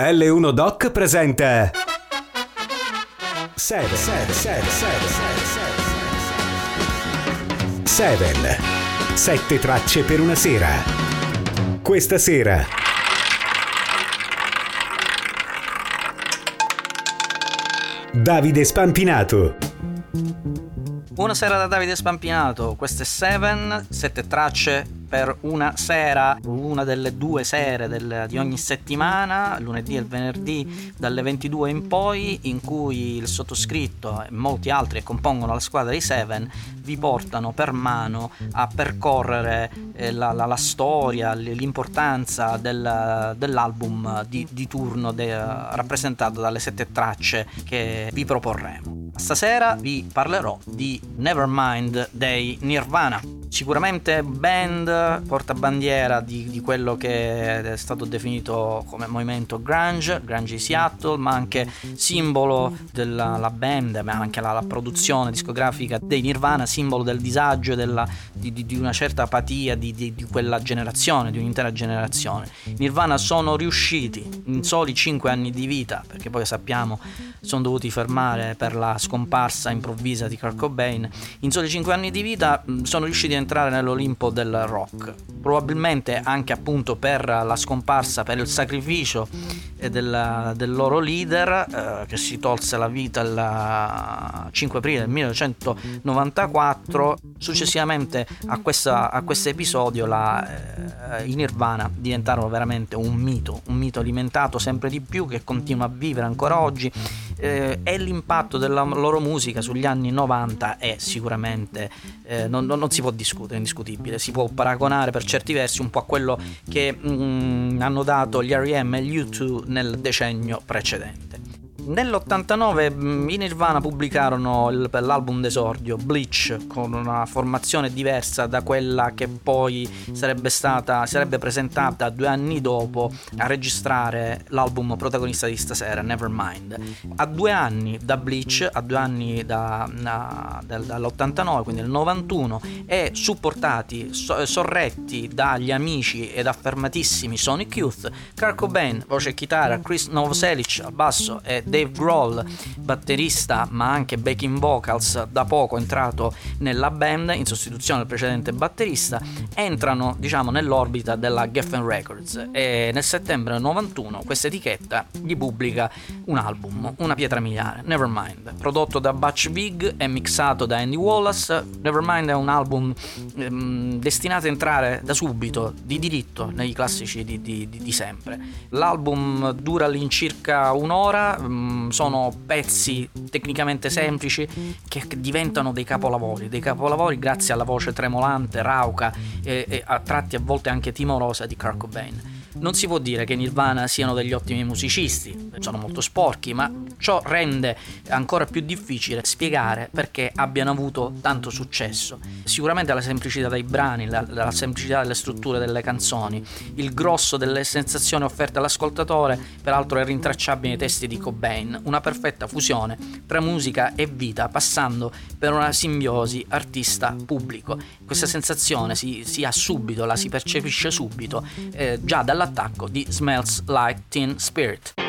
L1 Doc presenta 7 7 7 7 7 7 tracce per una sera. Questa sera. Davide Spampinato. Buonasera da Davide Spampinato, queste 7, 7 tracce per una sera, una delle due sere del, di ogni settimana, lunedì e venerdì dalle 22 in poi, in cui il sottoscritto e molti altri che compongono la squadra di Seven vi portano per mano a percorrere eh, la, la, la, storia, l'importanza del, dell'album di, di turno de, rappresentato dalle sette tracce che vi proporremo. Stasera vi parlerò di Nevermind dei Nirvana. Sicuramente band portabandiera di, di quello che è stato definito come movimento grunge, grunge Seattle, ma anche simbolo della band, ma anche la, la, produzione discografica dei Nirvana, simbolo del disagio, della, di, di, di, una certa apatia di, di, quella generazione, di un'intera generazione. Nirvana sono riusciti in soli 5 anni di vita, perché poi sappiamo sono dovuti fermare per la scomparsa improvvisa di Kurt Cobain, in soli 5 anni di vita sono riusciti a entrare nell'Olimpo del rock. Probabilmente anche appunto per la scomparsa, per il sacrificio del, del loro leader eh, che si tolse la vita il 5 aprile del 1994. Successivamente a, questa, a questo episodio eh, i Nirvana diventarono veramente un mito, un mito alimentato sempre di più che continua a vivere ancora oggi eh, e l'impatto della loro musica sugli anni 90 è sicuramente eh, non, non, si può discutere, è indiscutibile, si può paragonare per certi versi un po' a quello che mm, hanno dato gli R.E.M. e gli U2 nel decennio precedente. Nell'89 mm, i Nirvana pubblicarono il, l'album d'esordio Bleach con una formazione diversa da quella che poi sarebbe stata sarebbe presentata due anni dopo a registrare l'album protagonista di stasera Nevermind. A due anni da Bleach, a due anni da, da, dall'89, quindi nel 91 e supportati, so, sorretti dagli amici ed affermatissimi Sonic Youth, Kurt Cobain, voce e chitarra, Chris Novoselic al basso e Dave Grohl, batterista ma anche backing vocals, da poco entrato nella band in sostituzione del precedente batterista, entrano diciamo nell'orbita della Geffen Records e nel settembre del 91 questa etichetta gli pubblica un album, una pietra miliare, Nevermind, prodotto da Butch Vig e mixato da Andy Wallace. Nevermind è un album ehm, destinato a entrare da subito, di diritto, nei classici di, di, di sempre. L'album dura all'incirca un'ora, mm, sono pezzi tecnicamente semplici che diventano dei capolavori, dei capolavori grazie alla voce tremolante, rauca e, e a tratti a volte anche timorosa di Kurt Cobain. Non si può dire che Nirvana siano degli ottimi musicisti, sono molto sporchi, ma ciò rende ancora più difficile spiegare perché abbiano avuto tanto successo. Sicuramente la semplicità dei brani, la, la semplicità delle strutture delle canzoni, il grosso delle sensazioni offerte all'ascoltatore, peraltro è rintracciabile nei testi di Cobain, una perfetta fusione tra musica e vita, passando per una simbiosi artista-pubblico. Questa sensazione si, si ha subito, la si percepisce subito, eh, già dalla dall'attacco di Smells Like Teen Spirit.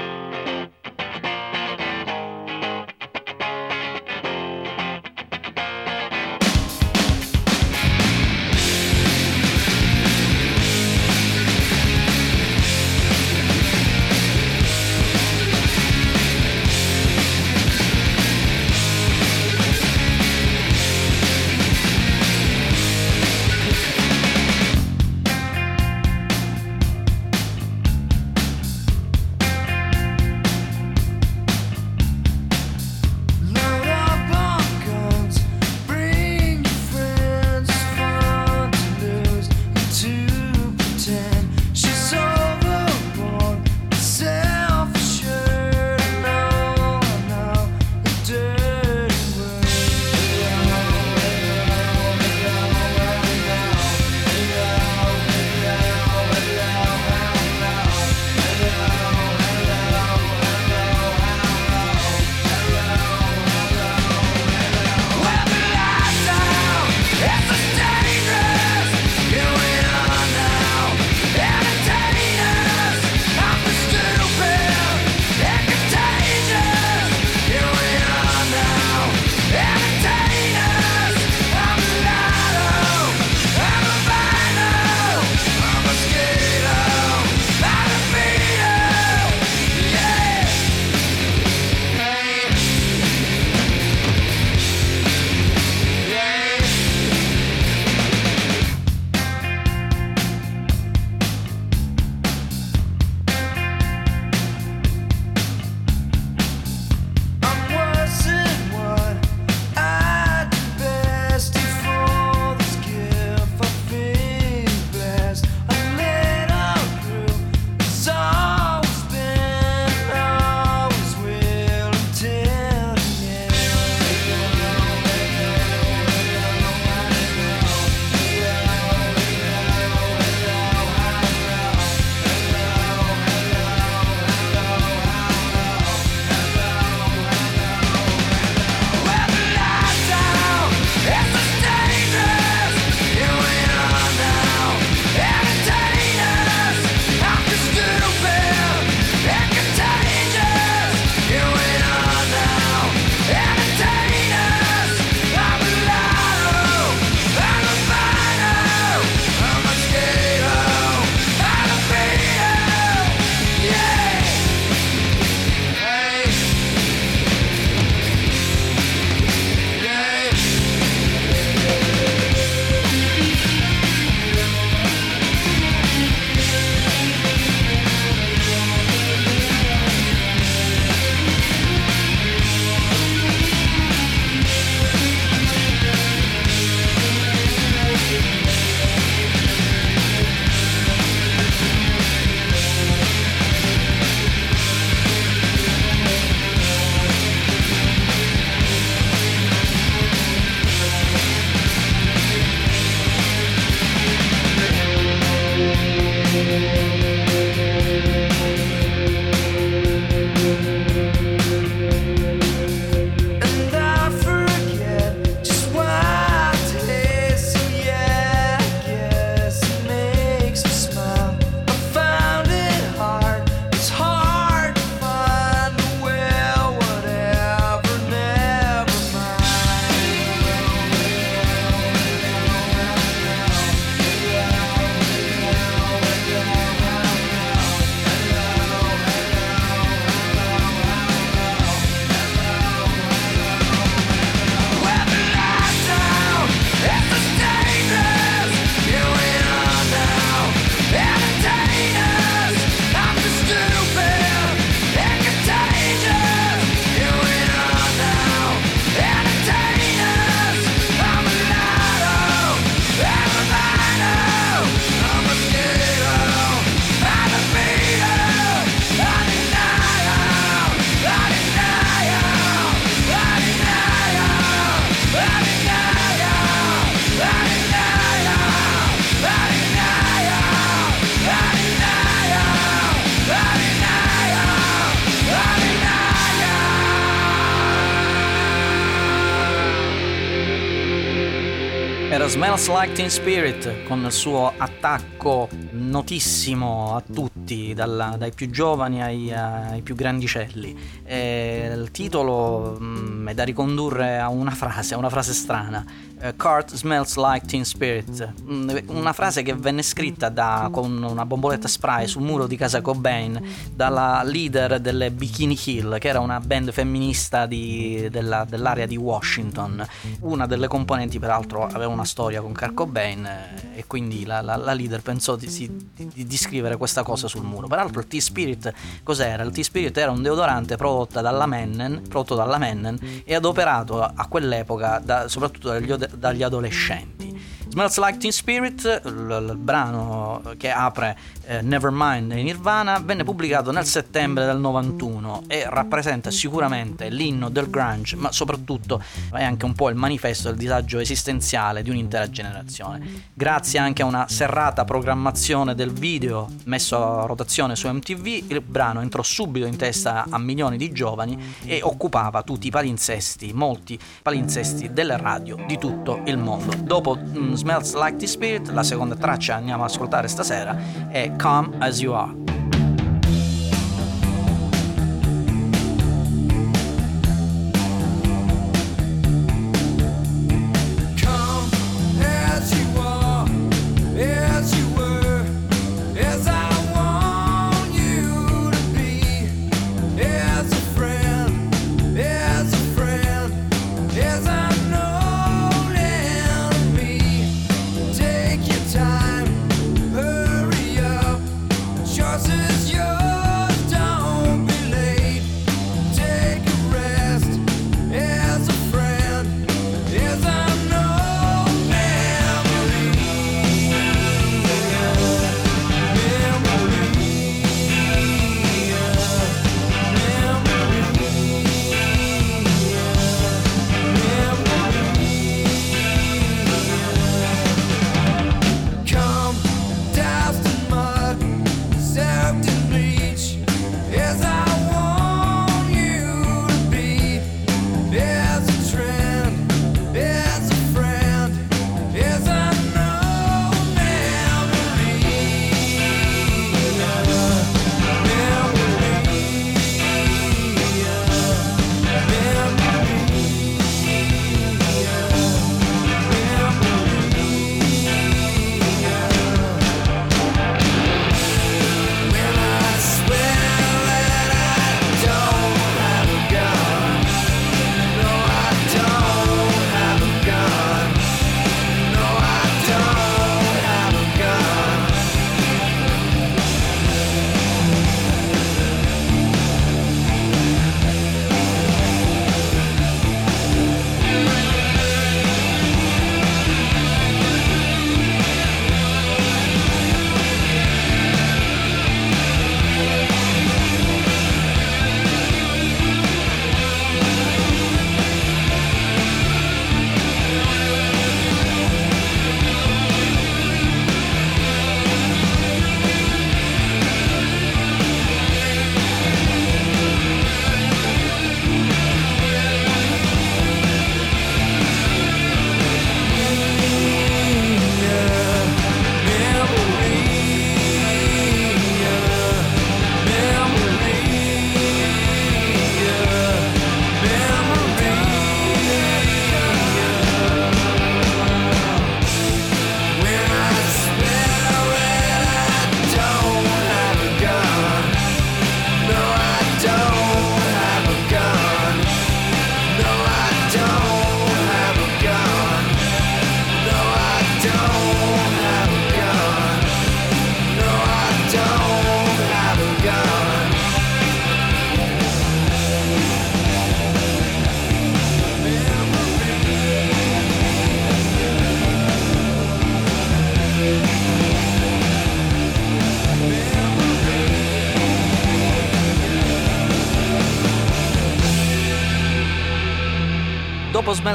Like Teen Spirit con il suo attacco notissimo a tutti, dalla, dai più giovani ai, ai più grandicelli. E il titolo mh, mm, è da ricondurre a una frase, a una frase strana. Uh, Cart smells like teen spirit. Mm, una frase che venne scritta da, con una bomboletta spray sul muro di casa Cobain dalla leader delle Bikini Hill, che era una band femminista di, della, dell'area di Washington. Una delle componenti, peraltro, aveva una storia con Kurt Cobain eh, e quindi la, la, la leader pensò di, di, di, scrivere questa cosa sul muro. Peraltro il T-Spirit cos'era? Il T-Spirit era un deodorante prodotto dalla Mennen, prodotto dalla Mennen e adoperato a quell'epoca da, soprattutto dagli, dagli adolescenti. Smells Like Teen Spirit, il, il brano che apre eh, Nevermind di Nirvana, venne pubblicato nel settembre del 91 e rappresenta sicuramente l'inno del grunge, ma soprattutto è anche un po' il manifesto del disagio esistenziale di un'intera generazione. Grazie anche a una serrata programmazione del video messo a rotazione su MTV, il brano entrò subito in testa a milioni di giovani e occupava tutti i palinsesti, molti palinsesti delle radio di tutto il mondo. Dopo mm, Smells Like the Spirit, la seconda traccia andiamo ad ascoltare stasera è As You Are.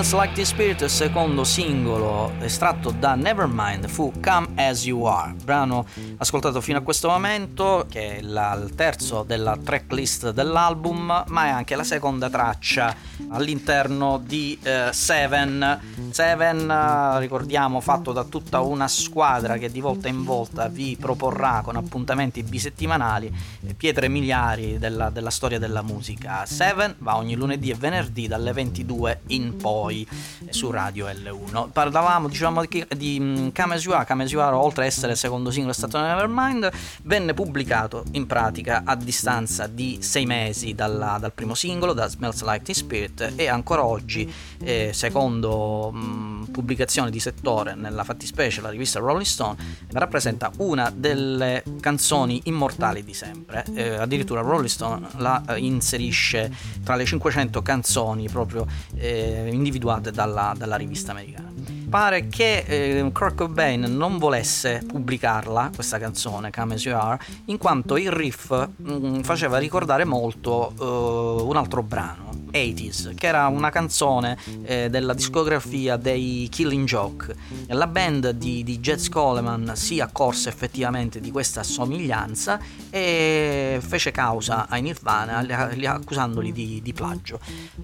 Smells Like Teen Spirit, secondo singolo estratto da Nevermind fu Come As You Are, brano ascoltato fino a questo momento, che è la, il terzo della tracklist dell'album, ma è anche la seconda traccia all'interno di uh, Seven. Seven, uh, ricordiamo, fatto da tutta una squadra che di volta in volta vi proporrà con appuntamenti bisettimanali pietre miliari della, della storia della musica. Seven va ogni lunedì e venerdì dalle 22 in poi su Radio L1. Parlavamo diciamo di, di mm, Kamesua, Kamesua oltre ad essere il secondo singolo stato Nevermind, venne pubblicato in pratica a distanza di sei mesi dalla, dal primo singolo, da Smells Like Teen Spirit e ancora oggi, eh, secondo mh, pubblicazioni di settore, nella fattispecie la rivista Rolling Stone, rappresenta una delle canzoni immortali di sempre. Eh, addirittura Rolling Stone la eh, inserisce tra le 500 canzoni proprio eh, individuate dalla, dalla rivista americana pare che eh, Kurt Cobain non volesse pubblicarla, questa canzone, Come As You Are, in quanto il riff mh, mm, faceva ricordare molto uh, un altro brano, 80s, che era una canzone eh, della discografia dei Killing Joke. La band di, di Jets Coleman si accorse effettivamente di questa somiglianza e fece causa ai Nirvana accusandoli di, di plagio.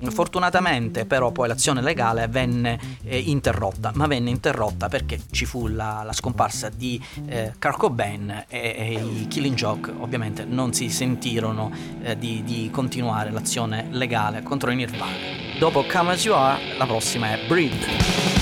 Fortunatamente però poi l'azione legale venne eh, interrotta, ma venne interrotta perché ci fu la, la scomparsa di eh, Kurt Cobain e, e, i Killing Joke ovviamente non si sentirono eh, di, di continuare l'azione legale contro i Nirvana. Dopo Come As You Are, la prossima è Breathe.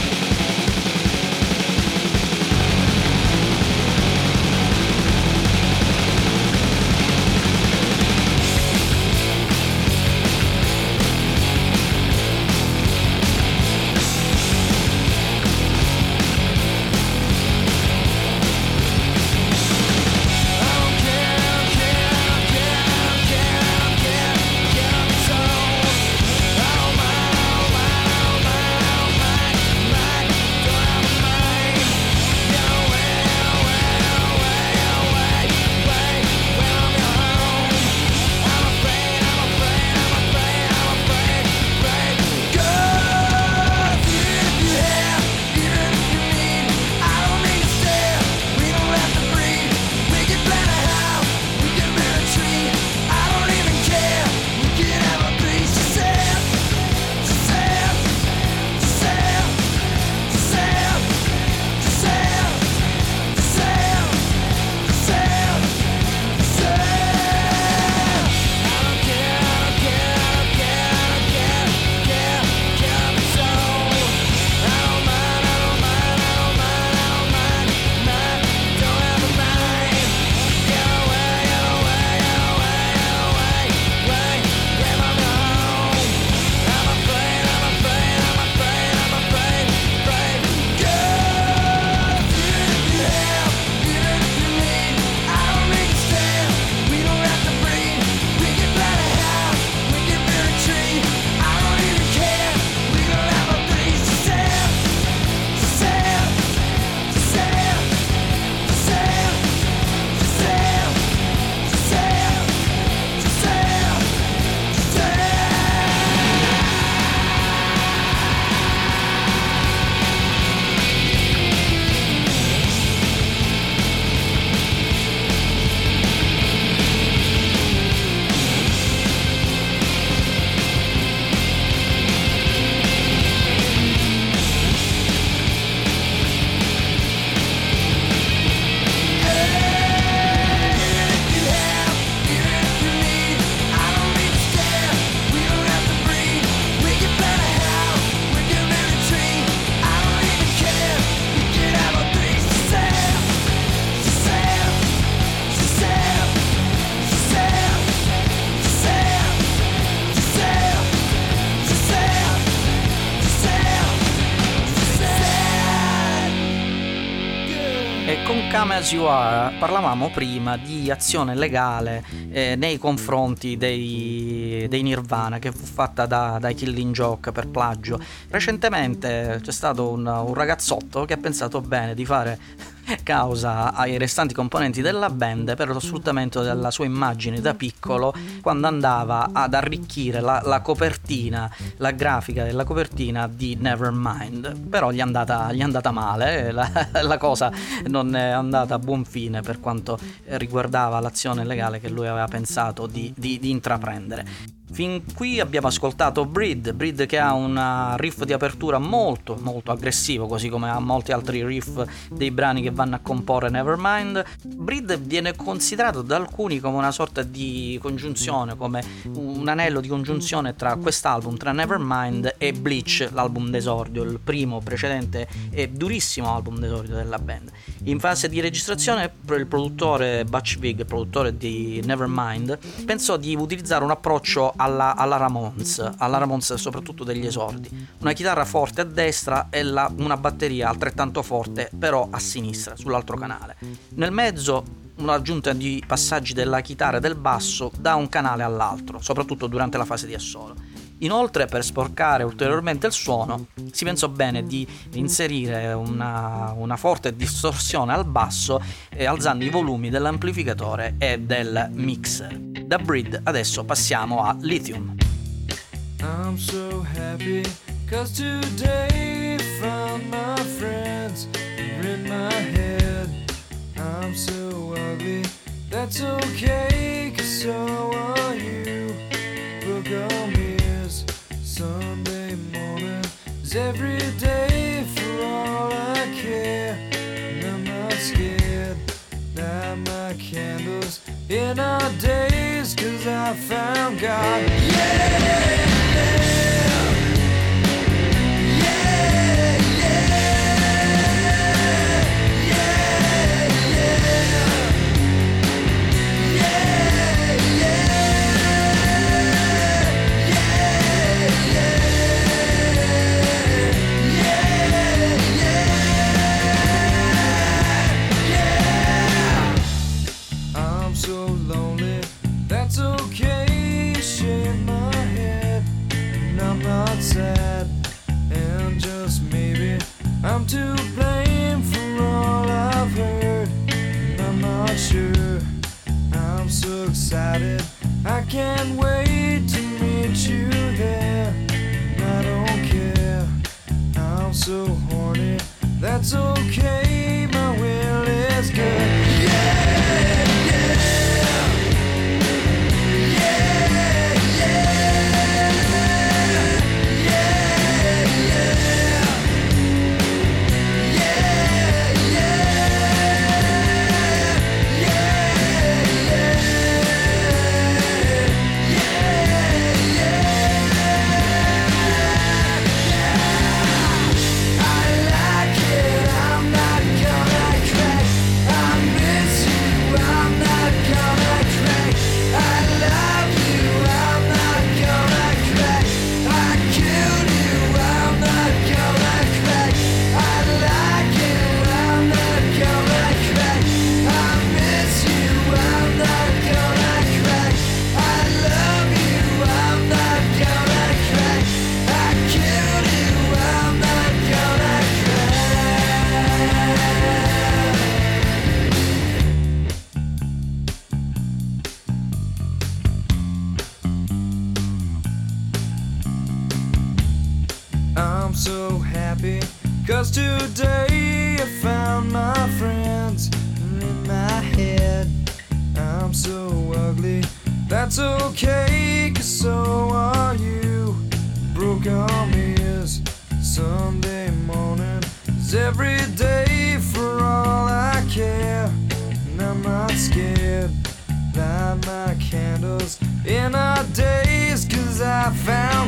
Are parlavamo prima di azione legale eh, nei confronti dei, dei, Nirvana che fu fatta da, dai Killing Joke per plagio. Recentemente c'è stato un, un ragazzotto che ha pensato bene di fare causa ai restanti componenti della band per lo sfruttamento della sua immagine da piccolo quando andava ad arricchire la, la copertina, la grafica della copertina di Nevermind. Però gli è andata, gli è andata male, la, la cosa non è andata a buon fine per quanto riguardava l'azione legale che lui aveva pensato di, di, di intraprendere. Fin qui abbiamo ascoltato Breed, Breed che ha un riff di apertura molto molto aggressivo, così come ha molti altri riff dei brani che vanno a comporre Nevermind. Breed viene considerato da alcuni come una sorta di congiunzione, come un anello di congiunzione tra quest'album, tra Nevermind e Bleach, l'album d'esordio, il primo precedente e durissimo album d'esordio della band. In fase di registrazione il produttore Butch Vig, produttore di Nevermind, pensò di utilizzare un approccio alla, alla, Ramones, alla Ramones soprattutto degli esordi. Una chitarra forte a destra e la, una batteria altrettanto forte però a sinistra, sull'altro canale. Nel mezzo un'aggiunta di passaggi della chitarra e del basso da un canale all'altro, soprattutto durante la fase di assolo. Inoltre, per sporcare ulteriormente il suono, si pensò bene di inserire una, una forte distorsione al basso e alzando i volumi dell'amplificatore e del mixer. Da Breed adesso passiamo a Lithium. I'm so happy cause today found my friends in my head. I'm so ugly, that's okay cause so are you. Look on me. Sunday morning is every day for all I care. And I'm not scared. Light my candles in our days, cause I found God. Yeah!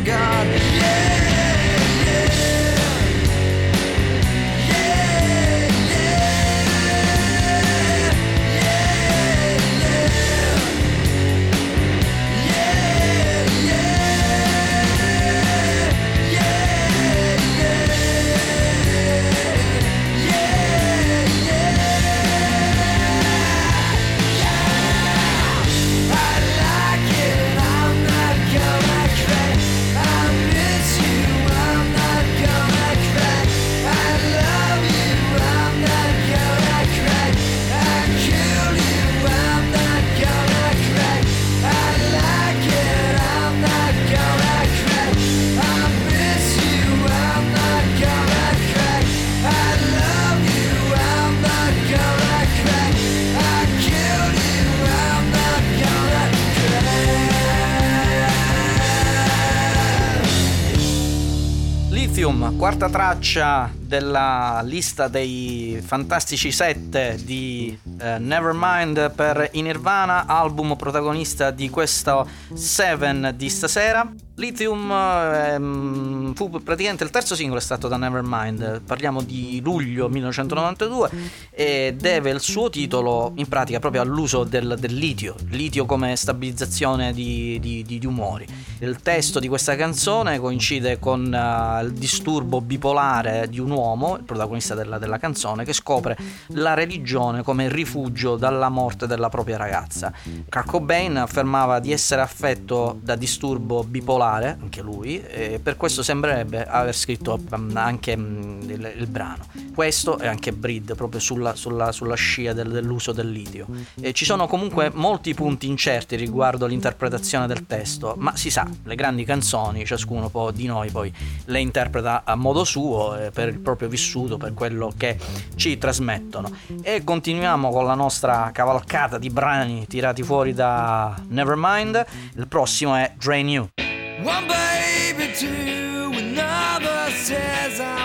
God. Lithium, quarta traccia della lista dei fantastici sette di eh, Nevermind per i Nirvana, album protagonista di questo Seven di stasera. Lithium ehm, fu praticamente il terzo singolo stato da Nevermind, parliamo di luglio 1992 e deve il suo titolo in pratica proprio all'uso del, del litio, litio come stabilizzazione di, di, di, di, umori. Il testo di questa canzone coincide con uh, il disturbo bipolare di un uomo, il protagonista della, della canzone, che scopre la religione come rifugio dalla morte della propria ragazza. Kurt Cobain affermava di essere affetto da disturbo bipolare anche lui, e per questo sembrerebbe aver scritto mm, anche mm, il, il brano. Questo è anche Breed, proprio sulla, sulla, sulla scia del, dell'uso del litio. E ci sono comunque molti punti incerti riguardo l'interpretazione del testo, ma si sa, le grandi canzoni, ciascuno di noi poi le interpreta a modo suo, eh, per il proprio vissuto, per quello che ci trasmettono. E continuiamo con la nostra cavalcata di brani tirati fuori da Nevermind. Il prossimo è Drain You. One baby to another says I'm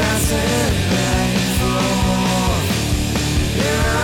passing back and forth. Yeah.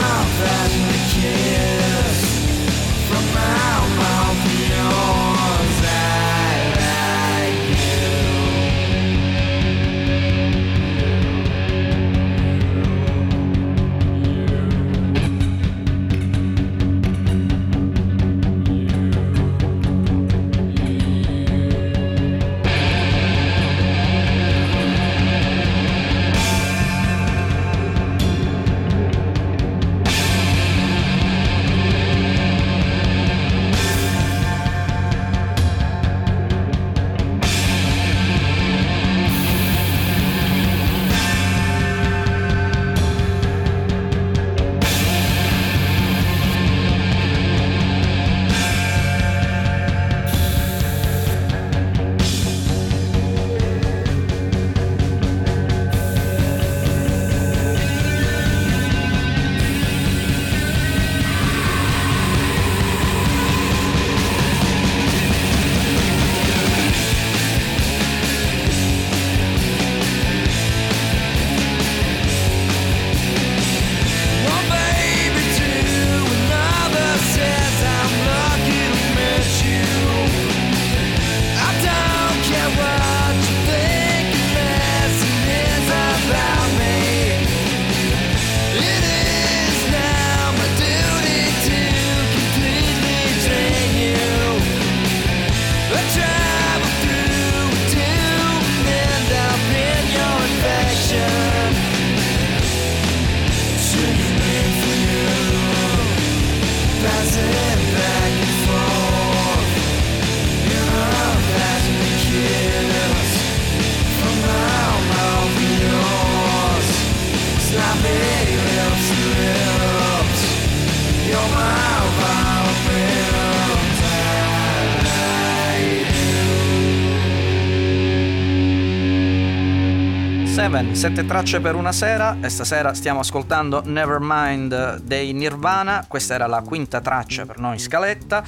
Sette tracce per una sera e stasera stiamo ascoltando Nevermind dei Nirvana, questa era la quinta traccia per noi scaletta.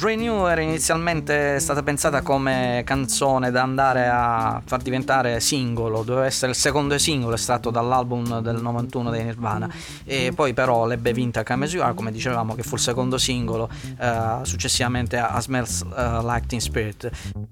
Dre New era inizialmente stata pensata come canzone da andare a far diventare singolo, doveva essere il secondo singolo estratto dall'album del 91 dei Nirvana e poi però l'ebbe vinta Come As You Are, come dicevamo che fu il secondo singolo uh, successivamente a Smells uh, Like Teen Spirit.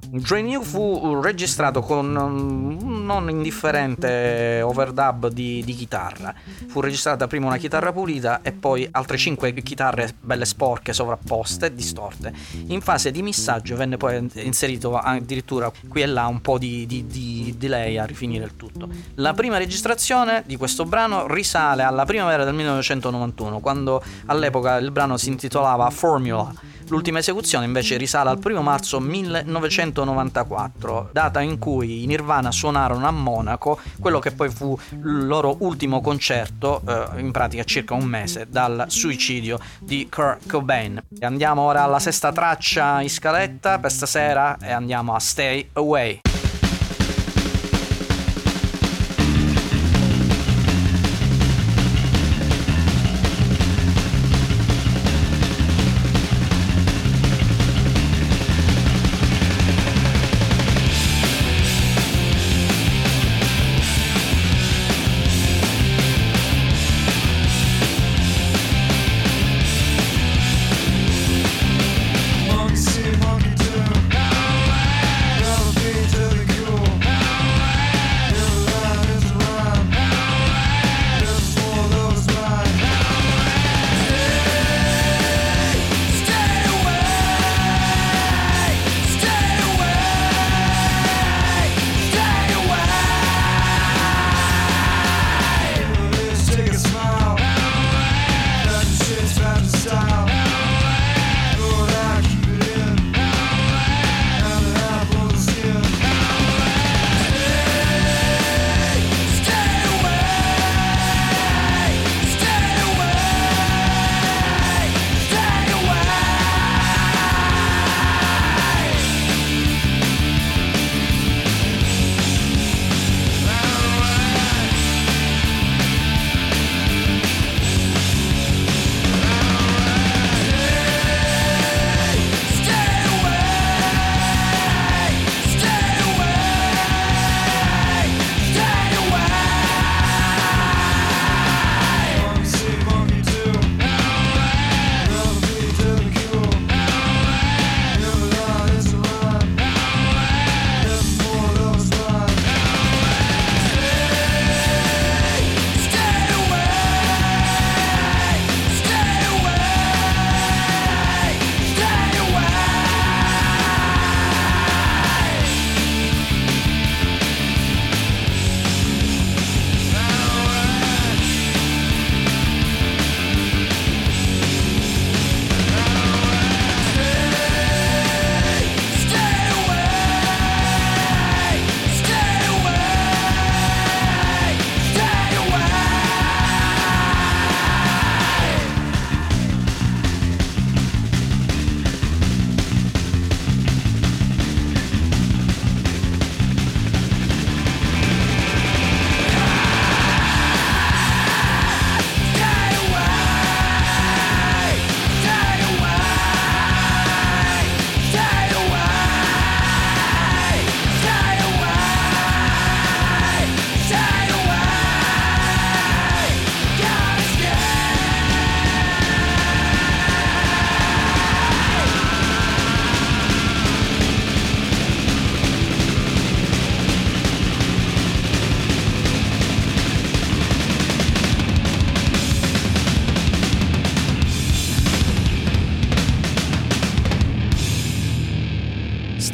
Dre New fu registrato con un non indifferente overdub di, di chitarra, fu registrata prima una chitarra pulita e poi altre 5 chitarre belle sporche sovrapposte e distorte. In fase di missaggio venne poi inserito addirittura qui e là un po' di, di, di delay a rifinire il tutto. La prima registrazione di questo brano risale alla primavera del 1991, quando all'epoca il brano si intitolava Formula. L'ultima esecuzione invece risale al 1 marzo 1994, data in cui i Nirvana suonarono a Monaco quello che poi fu il loro ultimo concerto, eh, in pratica circa un mese, dal suicidio di Kurt Cobain. Andiamo ora alla sesta traccia in scaletta per stasera e andiamo a Stay Away.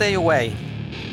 Stay Away,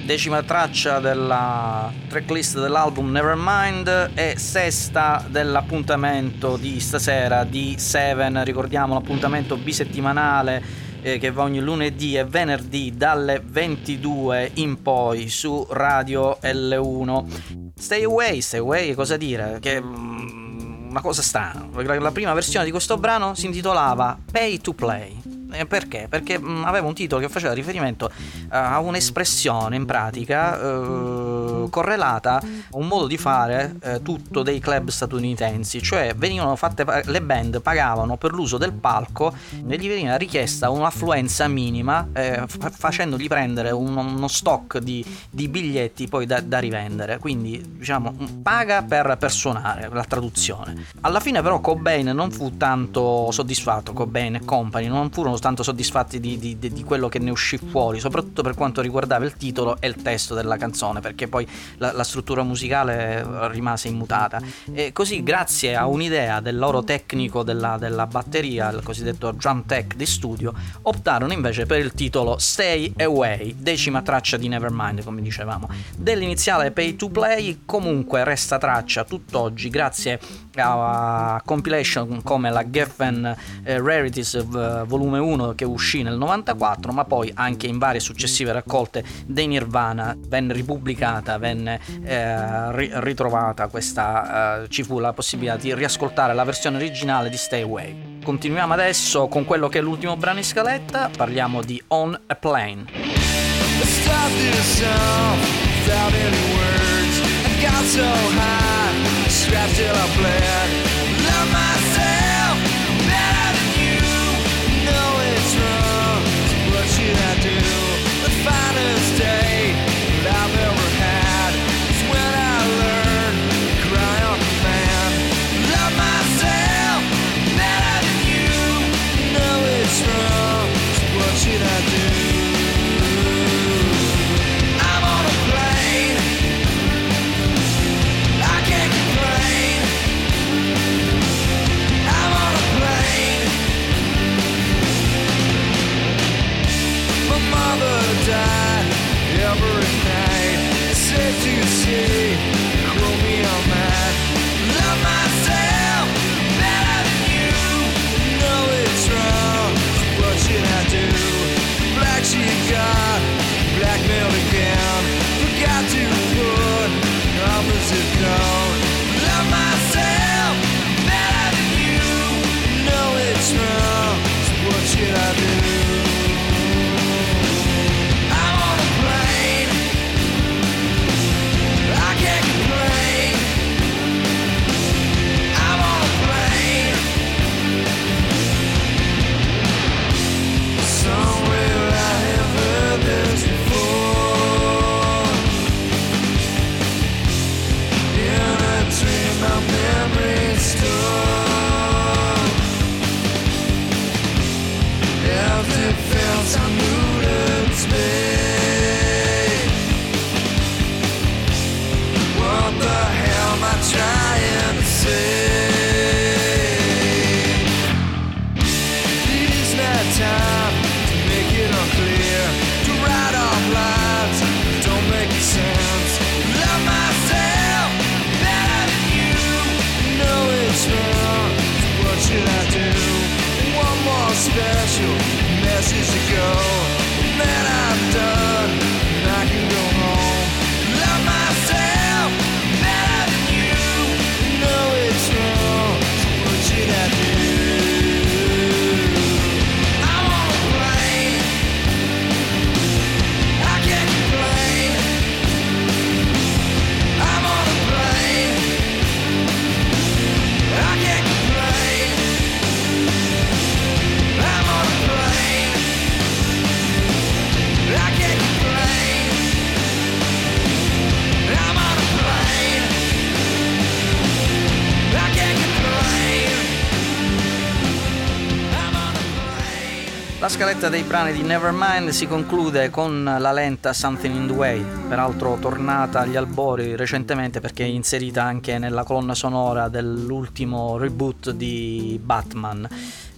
decima traccia della tracklist dell'album Nevermind e sesta dell'appuntamento di stasera di Seven, ricordiamo l'appuntamento bisettimanale eh, che va ogni lunedì e venerdì dalle 22 in poi su Radio L1. Stay Away, Stay Away, cosa dire? Che mm, una cosa strana, la prima versione di questo brano si intitolava Pay to Play perché? Perché mh, mm, aveva un titolo che faceva riferimento uh, a un'espressione in pratica uh, correlata a un modo di fare uh, tutto dei club statunitensi, cioè venivano fatte le band pagavano per l'uso del palco e gli veniva richiesta un'affluenza minima f- facendogli prendere un, uno stock di, di biglietti poi da, da, rivendere, quindi diciamo paga per, per suonare la traduzione. Alla fine però Cobain non fu tanto soddisfatto, Cobain e company non furono tanto soddisfatti di, di, di, quello che ne uscì fuori, soprattutto per quanto riguardava il titolo e il testo della canzone, perché poi la, la struttura musicale rimase immutata. E così, grazie a un'idea del loro tecnico della, della batteria, il cosiddetto drum tech di studio, optarono invece per il titolo Stay Away, decima traccia di Nevermind, come dicevamo. Dell'iniziale Pay to Play, comunque resta traccia tutt'oggi, grazie a compilation come la Geffen eh, Rarities volume 1 che uscì nel 94 ma poi anche in varie successive raccolte dei Nirvana venne ripubblicata venne eh, ri- ritrovata questa eh, ci fu la possibilità di riascoltare la versione originale di Stay Away. Continuiamo adesso con quello che è l'ultimo brano in scaletta parliamo di On a Plane got so high, strapped till I bled. Love myself better than you. Know it's wrong, so what should I do? The finest day scaletta dei brani di Nevermind si conclude con la lenta Something in the Way, peraltro tornata agli albori recentemente perché è inserita anche nella colonna sonora dell'ultimo reboot di Batman.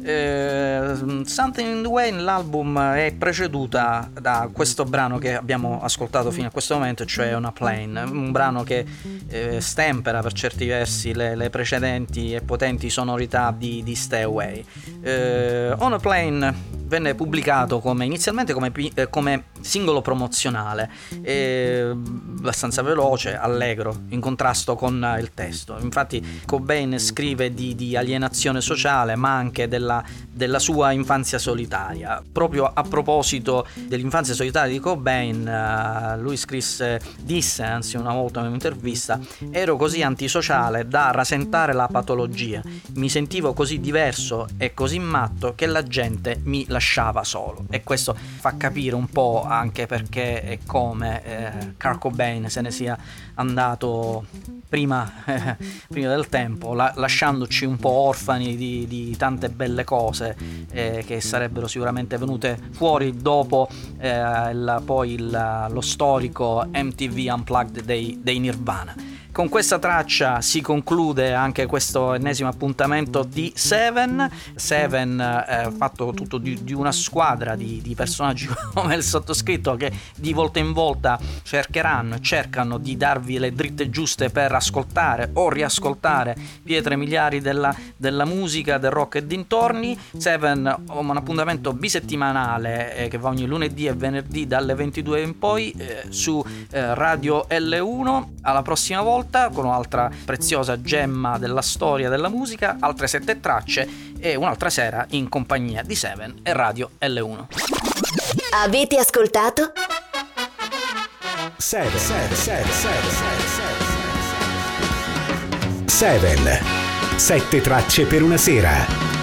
Eh, Something in the Way nell'album è preceduta da questo brano che abbiamo ascoltato fino a questo momento, cioè Una Plane, un brano che eh, stempera per certi versi le, le, precedenti e potenti sonorità di, di Stay Away. Eh, On a Plane venne pubblicato come, inizialmente come, eh, come singolo promozionale, eh, abbastanza veloce, allegro, in contrasto con il testo. Infatti Cobain scrive di, di alienazione sociale, ma anche della, della, sua infanzia solitaria. Proprio a proposito dell'infanzia solitaria di Cobain, uh, lui scrisse, disse anzi una volta in un'intervista, ero così antisociale da rasentare la patologia, mi sentivo così diverso e così matto che la gente mi lasciava solo. E questo fa capire un po' anche perché e come eh, Kurt Cobain se ne sia andato prima, eh, prima del tempo, la, lasciandoci un po' orfani di, di tante belle cose eh, che sarebbero sicuramente venute fuori dopo eh, il, poi il, lo storico MTV Unplugged dei, dei Nirvana. Con questa traccia si conclude anche questo ennesimo appuntamento di Seven. Seven eh, fatto tutto di, di una squadra di, di, personaggi come il sottoscritto che di volta in volta cercheranno e cercano di darvi le dritte giuste per ascoltare o riascoltare pietre miliari della, della musica, del rock e dintorni. Seven un appuntamento bisettimanale eh, che va ogni lunedì e venerdì dalle 22 in poi eh, su eh, Radio L1. Alla prossima volta volta con un'altra preziosa gemma della storia della musica, altre sette tracce e un'altra sera in compagnia di Seven e Radio L1. Avete ascoltato? 7 7 7 tracce per una sera